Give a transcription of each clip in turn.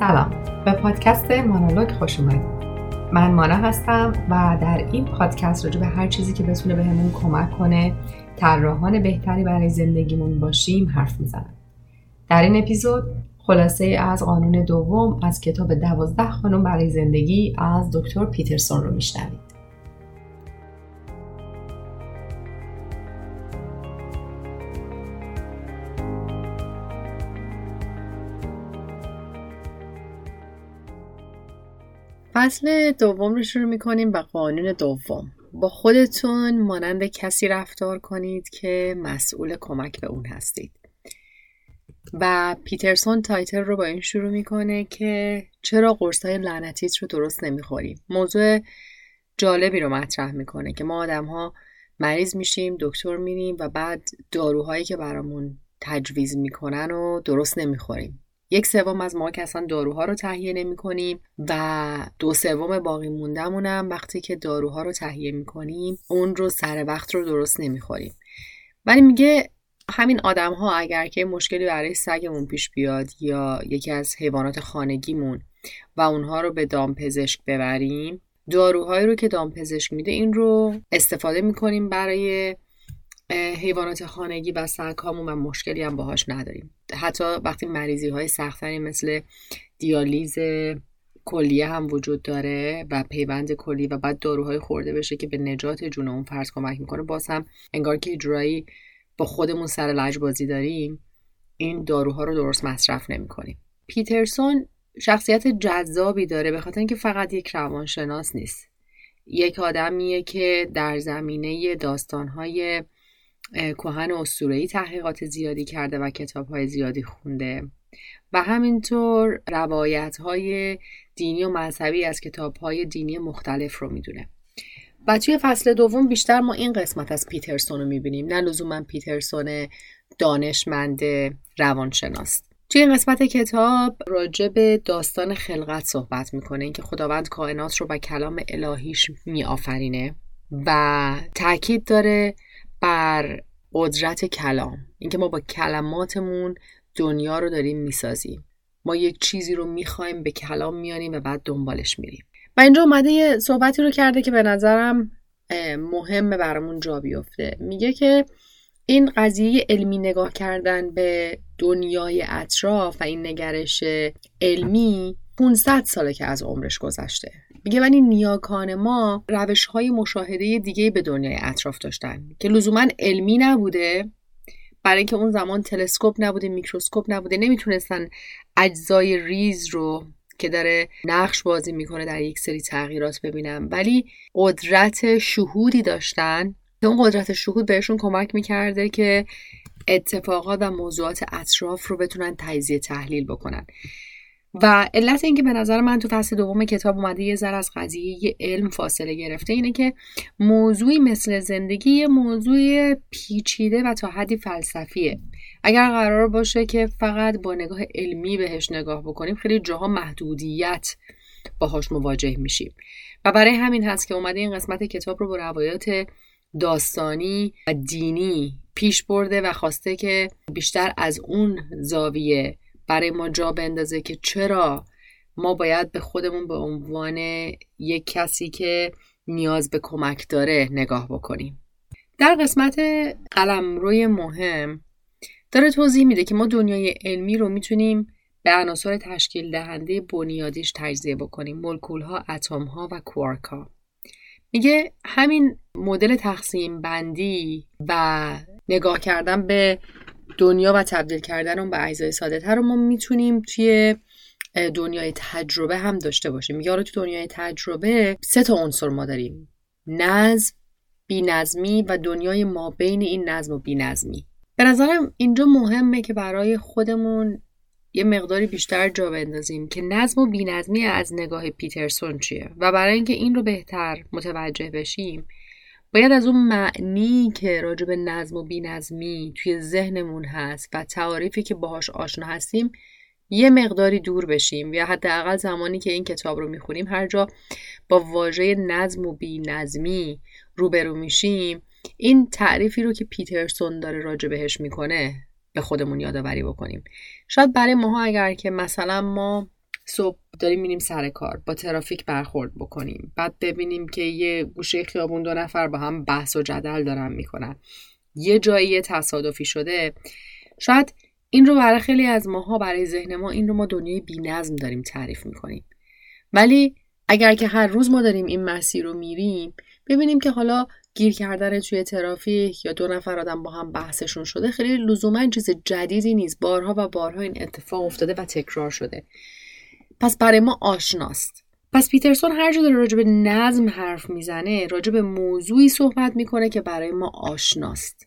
سلام. به پادکست مانولوگ خوش اومدید. من مانا هستم و در این پادکست راجع به هر چیزی که بتونه بهمون کمک کنه طراحان بهتری برای زندگیمون باشیم حرف می‌زنم. در این اپیزود خلاصه از قانون دوم از کتاب دوازده خانم برای زندگی از دکتر پیترسون رو میشنوید فصل دوم رو شروع می‌کنیم با قانون دوم. با خودتون مانند کسی رفتار کنید که مسئول کمک به اون هستید. و پیترسون title رو با این شروع می‌کنه که چرا قرص های لعنتیت رو درست نمی‌خوریم؟ موضوع جالبی رو مطرح می‌کنه که ما آدم ها مریض میشیم دکتر میریم و بعد داروهایی که برامون تجویز می‌کنن و درست نمی‌خوریم. یک سوم از ما که اصلا داروها رو تهیه نمی کنیم و دو سوم باقی موندهمونم وقتی که داروها رو تهیه می کنیم اون رو سر وقت رو درست نمی‌خوریم. ولی میگه همین آدم ها اگر که مشکلی برای سگمون پیش بیاد یا یکی از حیوانات خانگیمون و اونها رو به دامپزشک ببریم داروهایی رو که دامپزشک میده این رو استفاده می‌کنیم برای حیوانات خانگی و سگهامون و مشکلی هم باهاش نداریم. حتی وقتی مریضی های سختری مثل دیالیز کلیه هم وجود داره و پیوند کلی و بعد داروهای خورده بشه که به نجات جون اون فرض کمک می‌کنه باز هم انگار که جورایی با خودمون سر لجبازی داریم این داروها رو درست مصرف نمی‌کنیم. پیترسون شخصیت جذابی داره به خاطر اینکه فقط یک روانشناس نیست. یک آدمیه که در زمینه داستانهای کهن اسطوره‌ای تحقیقات زیادی کرده و کتابهای زیادی خونده. و همینطور روایت های دینی و مذهبی از کتاب های دینی مختلف رو می‌دونه. و توی فصل دوم بیشتر ما این قسمت از پیترسون رو می‌بینیم. نه لزوما پیترسون دانشمند روانشناس. توی این قسمت کتاب راجع به داستان خلقت صحبت می‌کنه. اینکه خداوند کائنات رو با کلام الهیش میآفرینه و تاکید داره بر قدرت کلام. اینکه ما با کلماتمون دنیا رو داریم می‌سازیم. ما یک چیزی رو می‌خوایم به کلام میاریم و بعد دنبالش میریم. و اینجا اومده یه صحبتی رو کرده که به نظرم مهمه برامون جا بیفته. میگه که این قضیه علمی نگاه کردن به دنیای اطراف و این نگرش علمی 500 ساله که از عمرش گذشته. میگه ولی نیاکان ما روش های مشاهده دیگه به دنیای اطراف داشتن که لزوما علمی نبوده برای اینکه اون زمان تلسکوپ نبوده میکروسکوپ نبوده نمی‌تونستن اجزای ریز رو که داره نقش بازی می‌کنه در یک سری تغییرات ببینم ولی قدرت شهودی داشتن که اون قدرت شهود بهشون کمک می‌کرده که اتفاقات و موضوعات اطراف رو بتونن تجزیه تحلیل بکنن. و علت اینکه به نظر من تو فصل دوم کتاب اومده یه ذره از قضیه علم فاصله گرفته اینه که موضوعی مثل زندگی یه موضوع پیچیده و تا حدی فلسفیه. اگر قرار باشه که فقط با نگاه علمی بهش نگاه بکنیم خیلی جاها محدودیت باهاش مواجه میشیم. و برای همین هست که اومده این قسمت کتاب رو با روایات داستانی و دینی پیش برده و خواسته که بیشتر از اون زاویه برای ما جا بندازه که چرا ما باید به خودمون به عنوان یک کسی که نیاز به کمک داره نگاه بکنیم. در قسمت قلم روی مهم داره توضیح میده که ما دنیای علمی رو می‌تونیم به عناصر تشکیل دهنده بنیادیش تجزیه بکنیم. مولکول ها اتم ها و کوارک ها میگه همین مدل تقسیم بندی و نگاه کردن به دنیا و تبدیل کردن اون به اجزای ساده تر رو ما می‌تونیم توی دنیای تجربه هم داشته باشیم. میگه آره تو دنیای تجربه سه تا عنصر ما داریم. نظم بینظمی و دنیای ما بین این نظم و بینظمی. به نظرم اینجا مهمه که برای خودمون یه مقداری بیشتر جا بندازیم که نظم و بینظمی از نگاه پیترسون چیه و برای اینکه این رو بهتر متوجه بشیم باید از اون معنی که راجع به نظم و بینظمی توی ذهنمون هست و تعاریفی که باهاش آشنا هستیم یه مقداری دور بشیم یا حداقل زمانی که این کتاب رو می‌خونیم هر جا با واژه نظم و بینظمی روبرو میشیم این تعریفی رو که پیترسون داره راجع بهش می‌کنه به خودمون یادآوری بکنیم. شاید برای ماها اگر که مثلا ما صبح داریم میریم سر کار با ترافیک برخورد بکنیم. بعد ببینیم که یه گوشه خیابون دو نفر با هم بحث و جدل دارن می‌کنن. یه جایی تصادفی شده. شاید این رو برای خیلی از ماها برای ذهن ما این رو ما دنیای بینظم داریم تعریف می‌کنیم. ولی اگر که هر روز ما داریم این مسیر رو میریم ببینیم که حالا گیر کردن توی ترافیک یا دو نفر آدم با هم بحثشون شده خیلی لزوما چیز جدیدی نیست. بارها و بارها این اتفاق افتاده و تکرار شده. پس برای ما آشناست. پس پیترسون هر جا داره راجع به نظم حرف می‌زنه راجع به موضوعی صحبت می‌کنه که برای ما آشناست.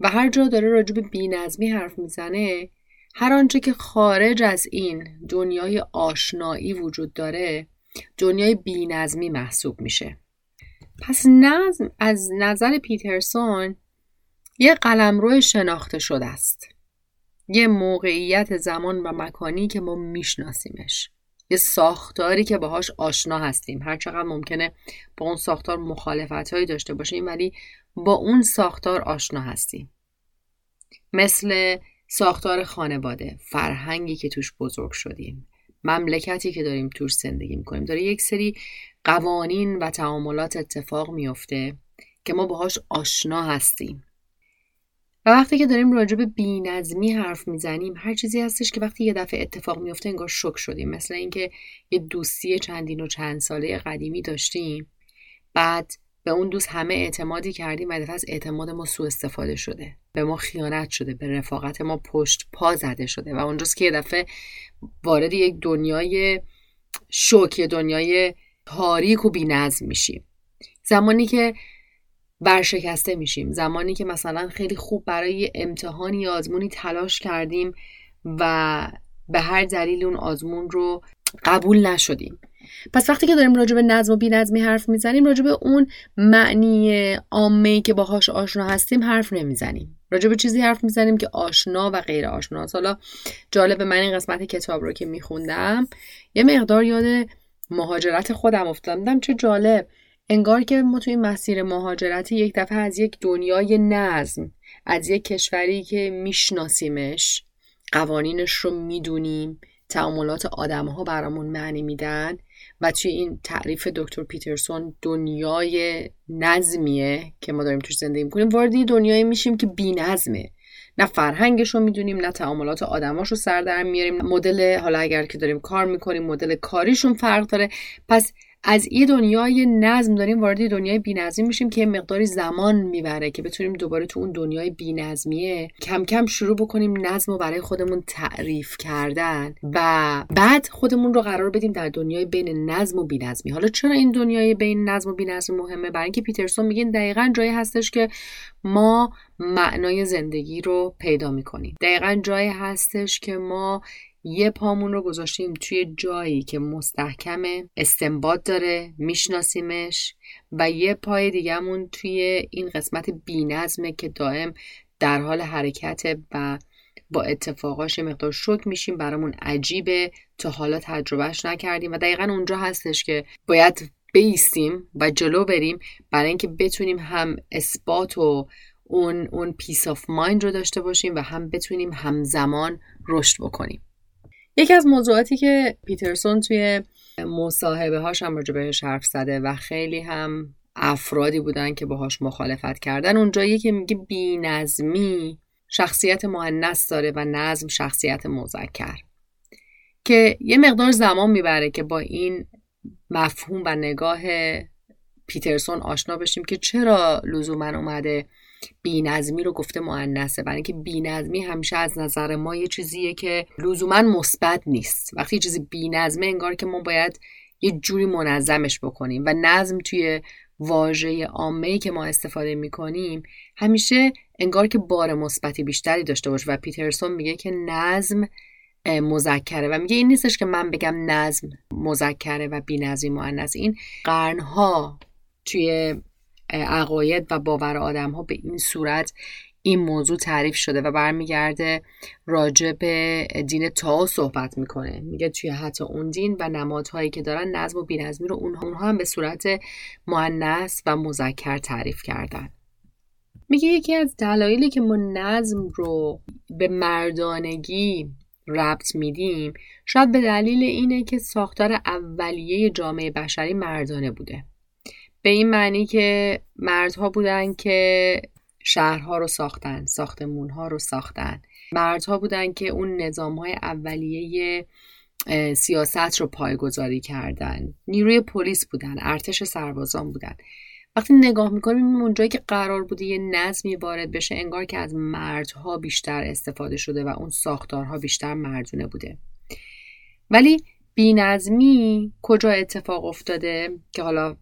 و هر جا داره راجع به بینظمی حرف می‌زنه هر آنچه که خارج از این دنیای آشنایی وجود داره دنیای بینظمی محسوب میشه. پس نظم از نظر پیترسون یه قلمرو شناخته شده است. یه موقعیت زمان و مکانی که ما میشناسیمش. یه ساختاری که باهاش آشنا هستیم. هر چقدر ممکنه با اون ساختار مخالفت هایی داشته باشیم ولی با اون ساختار آشنا هستیم. مثل ساختار خانواده فرهنگی که توش بزرگ شدیم. مملکتی که داریم توش زندگی می‌کنیم. داره یک سری قوانین و تعاملات اتفاق میفته که ما باهاش آشنا هستیم. و وقتی که داریم راجع به بینظمی حرف می‌زنیم هر چیزی هستش که وقتی یه دفعه اتفاق میفته انگار شک شدیم. مثل اینکه یه دوستی چندین و چند ساله قدیمی داشتیم. بعد به اون دوست همه اعتمادی کردیم و دفعه از اعتماد ما سوء استفاده شده. به ما خیانت شده. به رفاقت ما پشت پا زده شده. و اونجاست که یه دفعه وارد یک دنیای شوک دنیای تاریک و بینظم میشیم. زمانی که ورشکسته میشیم. زمانی که مثلا خیلی خوب برای امتحانی یا آزمونی تلاش کردیم و به هر دلیل اون آزمون رو قبول نشدیم. پس وقتی که داریم راجع به نظم و بینظمی حرف می‌زنیم راجع به اون معنی عامه که باهاش آشنا هستیم حرف نمی‌زنیم. راجع به چیزی حرف می‌زنیم که آشنا و غیر آشنا حالا جالب من این قسمت کتاب رو که میخوندم یه مقدار یاد مهاجرت خودم افتادم. چه جالب. انگار که ما توی مسیر مهاجرت یک دفعه از یک دنیای نظم از یک کشوری که میشناسیمش قوانینش رو می‌دونیم تعاملات آدم ها برامون معنی میدن و توی این تعریف دکتر پیترسون دنیای نظمیه که ما داریم توش زندگی می‌کنیم وارد دنیایی میشیم که بی نظمه نه فرهنگش رو می‌دونیم نه تعاملات آدماش رو سر در میاریم. مدل حالا اگر که داریم کار می‌کنیم مدل کاریشون فرق داره. پس از یه دنیای نظم داریم وارد دنیای بینظمی میشیم که مقداری زمان می‌بره که بتونیم دوباره تو اون دنیای بینظمیه کم کم شروع بکنیم نظم رو برای خودمون تعریف کردن و بعد خودمون رو قرار بدیم در دنیای بین نظم و بینظمی. حالا چرا این دنیای بین نظم و بینظمی مهمه؟ برای اینکه پیترسون میگه دقیقا جایی هستش که ما معنای زندگی رو پیدا می‌کنیم. دقیقا جایی هستش که ما یه پامون رو گذاشتیم توی جایی که مستحکمه استنباط داره میشناسیمش و یه پای دیگهمون توی این قسمت بینظمه که دائم در حال حرکت و با اتفاقاش مقدار شک میشیم برامون عجیبه. تا حالا تجربهش نکردیم و دقیقا اونجا هستش که باید بایستیم و جلو بریم برای اینکه بتونیم هم ثبات و اون اون peace of mind رو داشته باشیم و هم بتونیم همزمان رشد بکنیم. یکی از موضوعاتی که پیترسون توی مصاحبه هاش هم راجع بهش حرف زده و خیلی هم افرادی بودن که باهاش مخالفت کردن اونجایی که میگه بینظمی شخصیت معنس داره و نظم شخصیت مذکر که یه مقدار زمان می‌بره که با این مفهوم و نگاه پیترسون آشنا بشیم که چرا لزوما اومده بینظمی رو گفته معنسه برای اینکه بینظمی همیشه از نظر ما یه چیزیه که لزوما مثبت نیست. وقتی چیزی بینظمه انگار که ما باید یه جوری منظمش بکنیم و نظم توی واژه عامه که ما استفاده می‌کنیم همیشه انگار که بار مثبتی بیشتری داشته باشه. و پیترسون میگه که نظم مذکره. و میگه این نیستش که من بگم نظم مذکره و بینظمی مؤنث این قرنها توی عقاید و باور آدم ها به این صورت این موضوع تعریف شده و برمیگرده راجع به دین تا صحبت می‌کنه. میگه توی حتی اون دین و نمادهایی که دارن نظم و بینظمی رو اونها هم به صورت معنس و مذکر تعریف کردن. میگه یکی از دلایلی که ما نظم رو به مردانگی ربط میدیم شاید به دلیل اینه که ساختار اولیه جامعه بشری مردانه بوده. به این معنی که مردها بودن که شهرها رو ساختن ساختمونها رو ساختن. مردها بودن که اون نظام های اولیه سیاست رو پایگذاری کردن. نیروی پلیس بودن ارتش سربازان بودن. وقتی نگاه می‌کنیم اونجایی که قرار بوده یه نظمی وارد بشه انگار که از مردها بیشتر استفاده شده و اون ساختارها بیشتر مردونه بوده. ولی بینظمی کجا اتفاق افتاده که حالا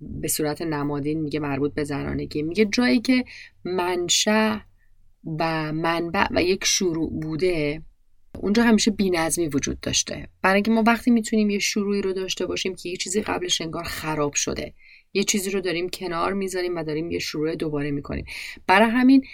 به صورت نمادین میگه مربوط به زنانگی. میگه جایی که منشأ و منبع و یک شروع بوده اونجا همیشه بینظمی وجود داشته. برای اینکه ما وقتی می‌تونیم یه شروعی رو داشته باشیم که یه چیزی قبلش انگار خراب شده یه چیزی رو داریم کنار می‌ذاریم و داریم یه شروع دوباره می‌کنیم. برای همین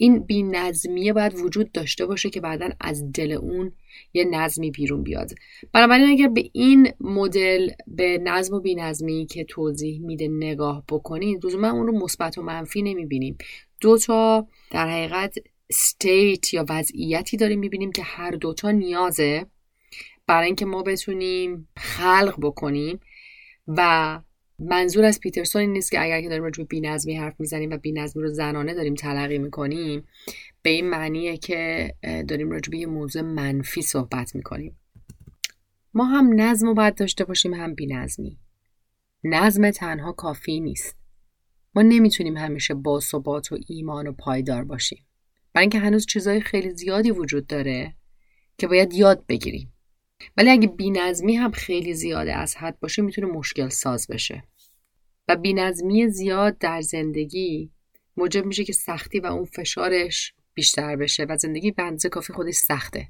این بی نظمیه باید وجود داشته باشه که بعدا از دل اون یه نظمی بیرون بیاد. بنابراین اگر به این مدل به نظم و بینظمی که توضیح میده نگاه بکنید لزوما اون رو مثبت و منفی نمی‌بینیم. دو تا در حقیقت استیت یا وضعیتی داریم می‌بینیم که هر دوتا نیازه برای اینکه ما بتونیم خلق بکنیم و منظور از پیترسون این نیست که اگر که داریم راجع به بینظمی حرف می‌زنیم و بینظمی رو زنانه داریم تلقی می‌کنیم به این معنیه که داریم راجع به یه موضوع منفی صحبت می‌کنیم. ما هم نظم رو باید داشته باشیم هم بینظمی. نظم تنها کافی نیست. ما نمی‌تونیم همیشه با ثبات و ایمان و پایدار باشیم. برای اینکه هنوز چیزهای خیلی زیادی وجود داره که باید یاد بگیریم. ولی اگه بینظمی هم خیلی زیاده از حد باشه می‌تونه مشکل ساز بشه. و بینظمی زیاد در زندگی موجب میشه که سختی و اون فشارش بیشتر بشه و زندگی بنزه کافی خودش سخته.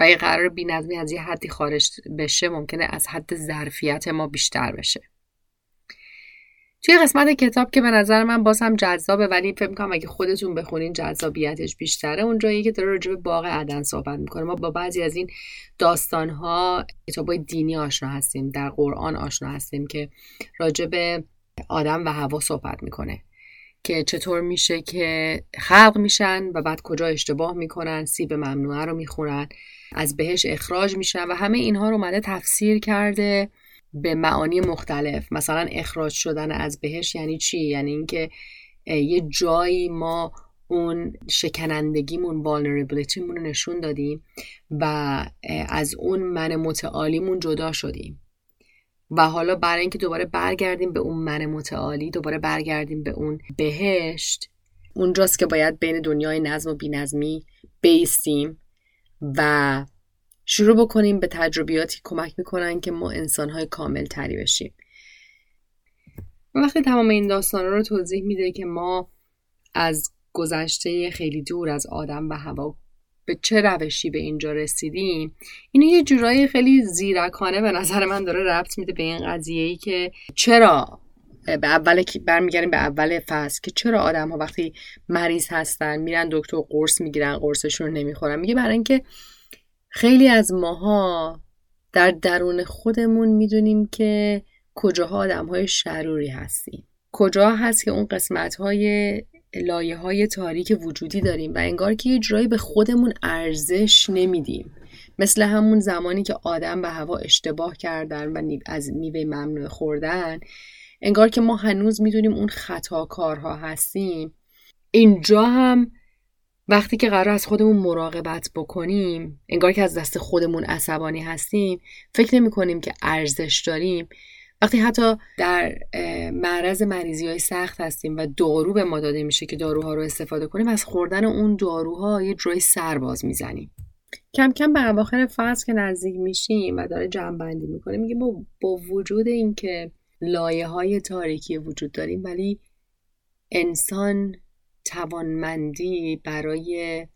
و اگه قرار بینظمی از یه حدی خارج بشه ممکنه از حد ظرفیت ما بیشتر بشه. توی قسمت کتاب که به نظر من باز هم جذابه ولی فکر می‌کنم اگه خودتون بخونین جذابیتش بیشتره. اونجایی که داره راجع به باغ عدن صحبت می‌کنه. ما با بعضی از این داستانها کتابای دینی آشنا هستیم در قرآن آشنا هستیم که راجع به آدم و هوا صحبت می‌کنه. که چطور میشه که خلق میشن و بعد کجا اشتباه می‌کنن سیب ممنوعه رو می‌خورن از بهش اخراج میشن و همه اینها رو اومده تفسیر کرده. به معانی مختلف. مثلا اخراج شدن از بهش یعنی چی؟ یعنی اینکه یه جایی ما اون شکنندگیمون والنربلیتیمون رو نشون دادیم و از اون من متعالیمون جدا شدیم. و حالا برای اینکه دوباره برگردیم به اون من متعالی دوباره برگردیم به اون بهشت اونجاست که باید بین دنیای نظم و بینظمی بیستیم و شروع بکنیم به تجربیاتی کمک می‌کنن که ما انسانهای کامل تری بشیم. وقتی تمام این داستان رو توضیح میده که ما از گذشته خیلی دور از آدم و هوا به چه روشی به اینجا رسیدیم اینو یه جورایی خیلی زیرکانه به نظر من داره ربط میده به این قضیه ای که چرا به اول برمیگردیم به اول فصل که چرا آدم ها وقتی مریض هستن میرن دکتر قرص می‌گیرن قرصشون رو نمی‌خورن. میگه برای اینکه خیلی از ماها در درون خودمون می‌دونیم که کجاها آدم های شروری هستیم. کجا هست که اون قسمت های لایه های تاریک وجودی داریم و انگار که یه جایی به خودمون ارزش نمیدیم. مثل همون زمانی که آدم به هوا اشتباه کردن و از میوه ممنوع خوردن انگار که ما هنوز می‌دونیم اون خطاکارها هستیم. اینجا هم وقتی که قرار از خودمون مراقبت بکنیم انگار که از دست خودمون عصبانی هستیم فکر نمی کنیم که ارزش داریم. وقتی حتی در معرض مریضی های سخت هستیم و دارو به ما داده میشه که داروها رو استفاده کنیم از خوردن اون داروها یه جوی سرباز می‌زنیم. کم کم به اواخر فصل که نزدیک میشیم و داره جمع بندی می‌کنه میگه با, با وجود اینکه لایه های تاریکی وجود داریم ولی انسان توانمندی برای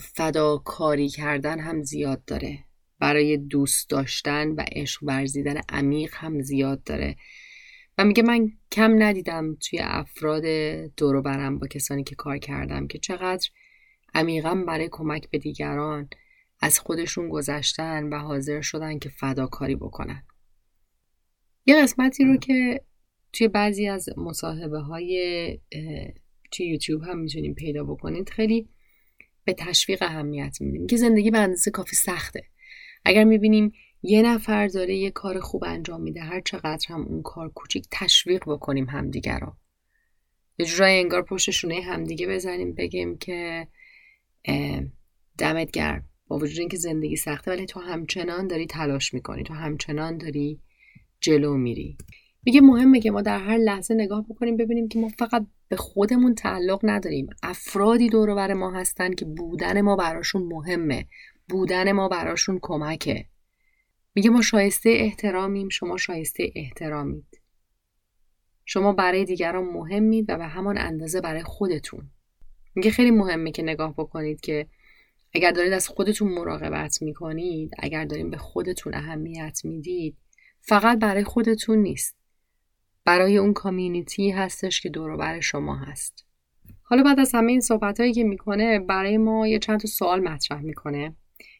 فداکاری کردن هم زیاد داره. برای دوست داشتن و عشق ورزیدن عمیق هم زیاد داره. و میگه من کم ندیدم توی افراد دورو برم با کسانی که کار کردم که چقدر عمیقا برای کمک به دیگران از خودشون گذشتن و حاضر شدن که فداکاری بکنن. یه قسمتی رو که توی بعضی از مصاحبه های توی یوتیوب هم می‌تونیم پیدا بکنید. خیلی به تشویق اهمیت میدیم که زندگی به اندازه کافی سخته. اگر می‌بینیم یه نفر داره یه کار خوب انجام میده هر چقدر هم اون کار کوچیک تشویق بکنیم همدیگه رو. یه جورای انگار پشت شونه همدیگه بزنیم بگیم که دمت گرم. با وجود اینکه زندگی سخته ولی تو همچنان داری تلاش می‌کنی. تو همچنان داری جلو میری. میگه مهمه که ما در هر لحظه نگاه بکنیم ببینیم که ما فقط به خودمون تعلق نداریم. افرادی دور بر ما هستن که بودن ما براشون مهمه. بودن ما براشون کمکه. میگه ما شایسته احترامیم شما شایسته احترامید. شما برای دیگران مهمید و به همان اندازه برای خودتون. میگه خیلی مهمه که نگاه بکنید که اگر دارید از خودتون مراقبت می‌کنید اگر دارید به خودتون اهمیت می‌دید فقط برای خودتون نیست. برای اون کامیونیتی هستش که دور بر شما هست. حالا بعد از همه این صحبت که می‌کنه برای ما یه چند تا سوال مطرح می‌کنه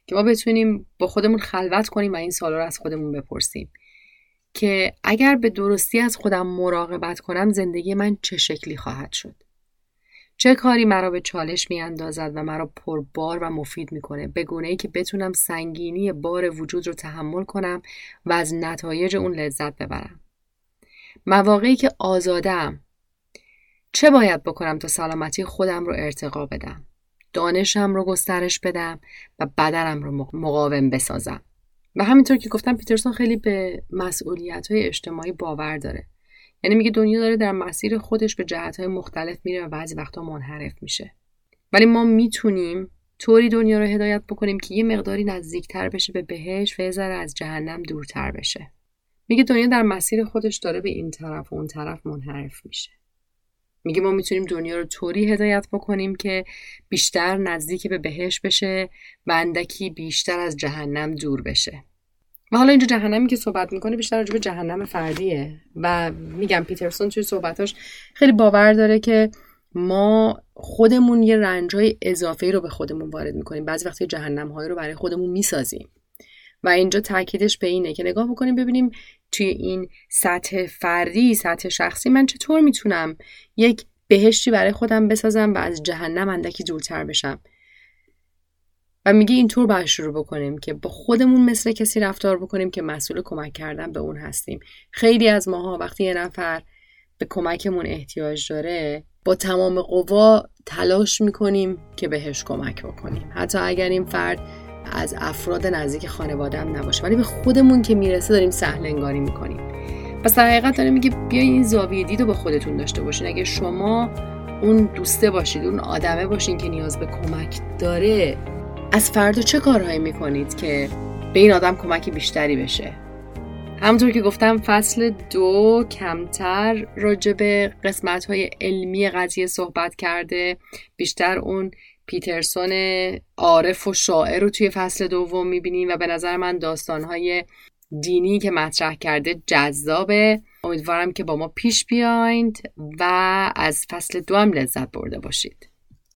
که ما بتونیم با خودمون خلوت کنیم و این سوال رو از خودمون بپرسیم. که اگر به درستی از خودم مراقبت کنم زندگی من چه شکلی خواهد شد؟ چه کاری مرا به چالش می اندازد و مرا پربار و مفید می‌کنه؟ به گونه ای که بتونم سنگینی بار وجود رو تحمل کنم و از نتایج اون لذت ببرم. مواقعی که آزادم. چه باید بکنم تا سلامتی خودم رو ارتقا بدم؟ دانشم رو گسترش بدم و بدنم رو مقاوم بسازم. و همینطور که گفتم پیترسون خیلی به مسئولیت های اجتماعی باور داره. یعنی میگه دنیا داره در مسیر خودش به جهت های مختلف میره و بعضی وقتا منحرف میشه. ولی ما می‌تونیم طوری دنیا رو هدایت بکنیم که یه مقداری نزدیکتر بشه به بهش و از جهنم دورتر بشه. میگه دنیا در مسیر خودش داره به این طرف و اون طرف منحرف میشه. میگه ما می‌تونیم دنیا رو طوری هدایت بکنیم که بیشتر نزدیک به بهش بشه و اندکی بیشتر از جهنم دور بشه. و حالا اینجا جهنمی که صحبت می‌کنه بیشتر راجع به جهنم فردیه. و میگم پیترسون توی صحبتاش خیلی باور داره که ما خودمون یه رنجای اضافه رو به خودمون وارد می‌کنیم. بعضی وقتی جهنم های رو برای خودمون می‌سازیم. و اینجا تاکیدش به اینه که نگاه بکنیم ببینیم توی این سطح فردی سطح شخصی من چطور می‌تونم یک بهشتی برای خودم بسازم و از جهنم اندکی دورتر بشم. و میگه اینطور باید شروع بکنیم که با خودمون مثل کسی رفتار بکنیم که مسئول کمک کردن به اون هستیم. خیلی از ماها وقتی یه نفر به کمکمون احتیاج داره با تمام قوا تلاش می‌کنیم که بهش کمک بکنیم. حتی اگر این فرد از افراد نزدیک خانواده هم نباشه. ولی به خودمون که می‌رسه داریم سهل انگاری می‌کنیم. پس در حقیقت داره میگه بیاین این زاویه دید رو به خودتون داشته باشین. اگه شما اون دوسته باشید اون آدمه باشین که نیاز به کمک داره از فردا چه کارهایی می‌کنید که به این آدم کمک بیشتری بشه؟ همونطور که گفتم فصل دو کمتر راجع به قسمت های علمی قضیه صحبت کرده. بیشتر اون پیترسون عارف و شاعر رو توی فصل دوم می‌بینیم و به نظر من داستانهای دینی که مطرح کرده جذابه. امیدوارم که با ما پیش بیاین و از فصل دو هم لذت برده باشید.